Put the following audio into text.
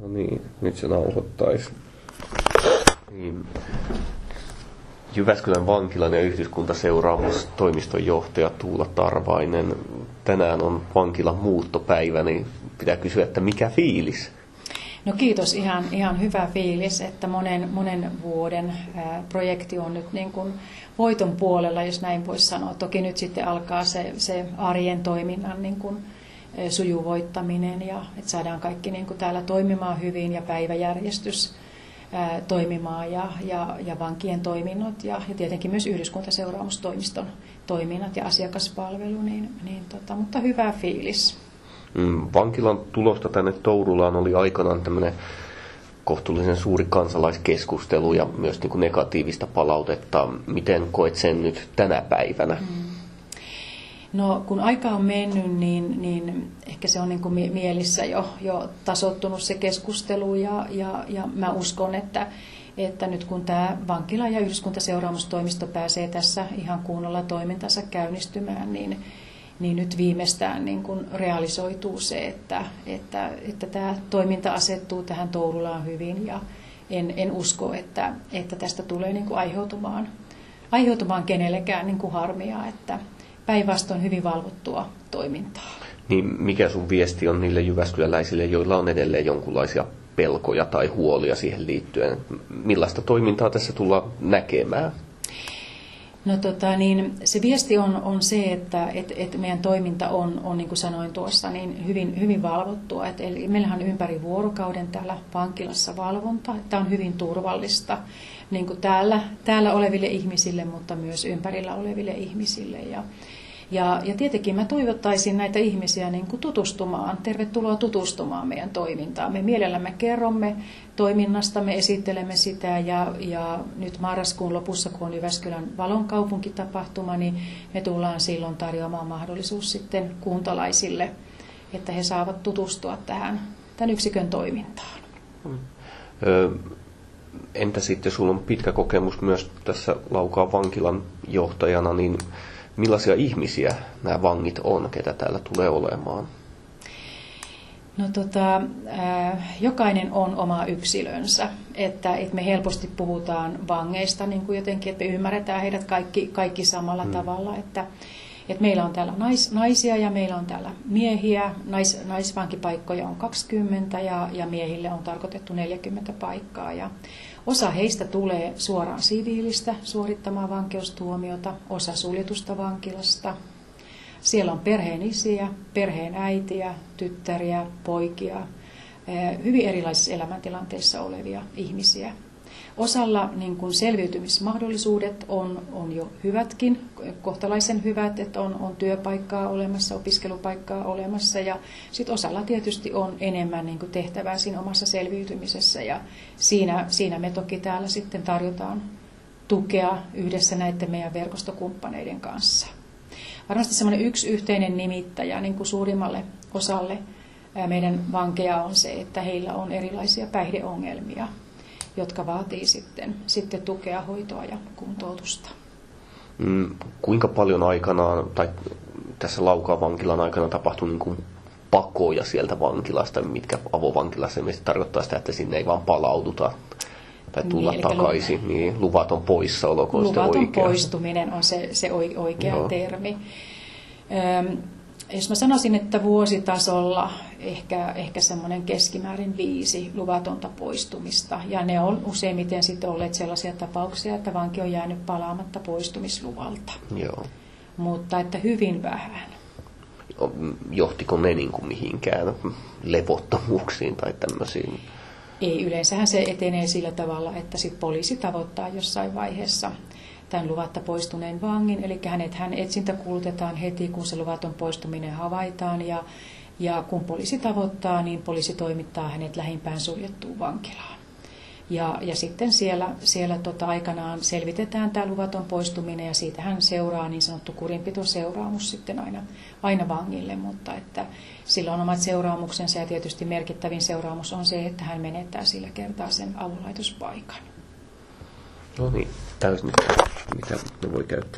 No niin, nyt se nauhoittaisi. Niin. Jyväskylän vankilan ja yhdyskuntaseuraamustoimiston johtaja Tuula Tarvainen. Tänään on vankilan muuttopäivä, niin pitää kysyä, että mikä fiilis? No kiitos, ihan, ihan hyvä fiilis, että monen, monen vuoden ää, projekti on nyt niin kuin voiton puolella, jos näin voisi sanoa. Toki nyt sitten alkaa se, se arjen toiminnan niin kuin, sujuvoittaminen ja että saadaan kaikki niin kuin täällä toimimaan hyvin ja päiväjärjestys ää, toimimaan ja, ja, ja vankien toiminnot ja, ja tietenkin myös yhdyskuntaseuraamustoimiston toiminnat ja asiakaspalvelu, niin, niin tota, mutta hyvä fiilis. Mm, vankilan tulosta tänne Tourulaan oli aikanaan tämmöinen kohtuullisen suuri kansalaiskeskustelu ja myös niin kuin negatiivista palautetta. Miten koet sen nyt tänä päivänä? Mm. No kun aika on mennyt, niin, niin ehkä se on niin kuin mielissä jo, jo tasottunut se keskustelu ja, ja, ja mä uskon, että, että nyt kun tämä vankila- ja yhdyskuntaseuraamustoimisto pääsee tässä ihan kunnolla toimintansa käynnistymään, niin, niin nyt viimeistään niin kuin realisoituu se, että, että, että tämä toiminta asettuu tähän Tourulaan hyvin ja en, en usko, että, että tästä tulee niin kuin aiheutumaan, aiheutumaan kenellekään niin kuin harmia, että päinvastoin hyvin valvottua toimintaa. Niin mikä sun viesti on niille jyväskyläläisille, joilla on edelleen jonkunlaisia pelkoja tai huolia siihen liittyen? Millaista toimintaa tässä tullaan näkemään? No tota, niin se viesti on, on se, että et, et meidän toiminta on, on, niin kuin sanoin tuossa, niin hyvin, hyvin valvottua. Et, eli meillähän on ympäri vuorokauden täällä vankilassa valvonta. Tämä on hyvin turvallista niin kuin täällä, täällä oleville ihmisille, mutta myös ympärillä oleville ihmisille. Ja, ja, ja tietenkin mä toivottaisin näitä ihmisiä niin kuin tutustumaan. Tervetuloa tutustumaan meidän toimintaan. Me mielellämme kerromme toiminnasta, me esittelemme sitä ja, ja nyt marraskuun lopussa, kun on Jyväskylän valon kaupunkitapahtuma, niin me tullaan silloin tarjoamaan mahdollisuus sitten kuntalaisille, että he saavat tutustua tähän tämän yksikön toimintaan. Hmm. Entä sitten, sulla on pitkä kokemus myös tässä Laukaan vankilan johtajana, niin millaisia ihmisiä nämä vangit on, ketä täällä tulee olemaan? No tota, äh, jokainen on oma yksilönsä, että, että me helposti puhutaan vangeista niin kuin jotenkin, että me ymmärretään heidät kaikki, kaikki samalla hmm. tavalla, että, että meillä on täällä nais, naisia ja meillä on täällä miehiä, nais, naisvankipaikkoja on 20 ja, ja miehille on tarkoitettu 40 paikkaa ja Osa heistä tulee suoraan siviilistä suorittamaan vankeustuomiota, osa suljetusta vankilasta. Siellä on perheen isiä, perheen äitiä, tyttäriä, poikia, eh, hyvin erilaisissa elämäntilanteissa olevia ihmisiä. Osalla niin kuin selviytymismahdollisuudet on, on jo hyvätkin, kohtalaisen hyvät, että on, on työpaikkaa olemassa, opiskelupaikkaa olemassa ja sitten osalla tietysti on enemmän niin kuin tehtävää siinä omassa selviytymisessä ja siinä, siinä me toki täällä sitten tarjotaan tukea yhdessä näiden meidän verkostokumppaneiden kanssa. Varmasti semmoinen yksi yhteinen nimittäjä niin kuin suurimmalle osalle meidän vankeja on se, että heillä on erilaisia päihdeongelmia jotka vaatii sitten, sitten tukea, hoitoa ja kuntoutusta. Mm, kuinka paljon aikanaan, tai tässä Laukaan vankilan aikana tapahtui niin kuin pakoja sieltä vankilasta, mitkä avovankilassa tarkoittaa sitä, että sinne ei vaan palauduta tai tulla niin, takaisin, lu- niin luvaton poissaolo, kun Luvaton oikea. poistuminen on se, se oikea Joo. termi. Öm, jos mä sanoisin, että vuositasolla ehkä, ehkä semmoinen keskimäärin viisi luvatonta poistumista. Ja ne on useimmiten sitten olleet sellaisia tapauksia, että vanki on jäänyt palaamatta poistumisluvalta. Joo. Mutta että hyvin vähän. Johtiko ne niin kuin mihinkään levottomuuksiin tai tämmöisiin? Ei, yleensähän se etenee sillä tavalla, että sit poliisi tavoittaa jossain vaiheessa tämän luvatta poistuneen vangin, eli hänet hän etsintä kuulutetaan heti, kun se luvaton poistuminen havaitaan, ja, ja kun poliisi tavoittaa, niin poliisi toimittaa hänet lähimpään suljettuun vankilaan. Ja, ja sitten siellä, siellä tota aikanaan selvitetään tämä luvaton poistuminen ja siitähän seuraa niin sanottu kurinpitoseuraamus sitten aina, aina vangille, mutta että sillä on omat seuraamuksensa ja tietysti merkittävin seuraamus on se, että hän menettää sillä kertaa sen avunlaitospaikan. No niin, täysin, mitä voi käyttää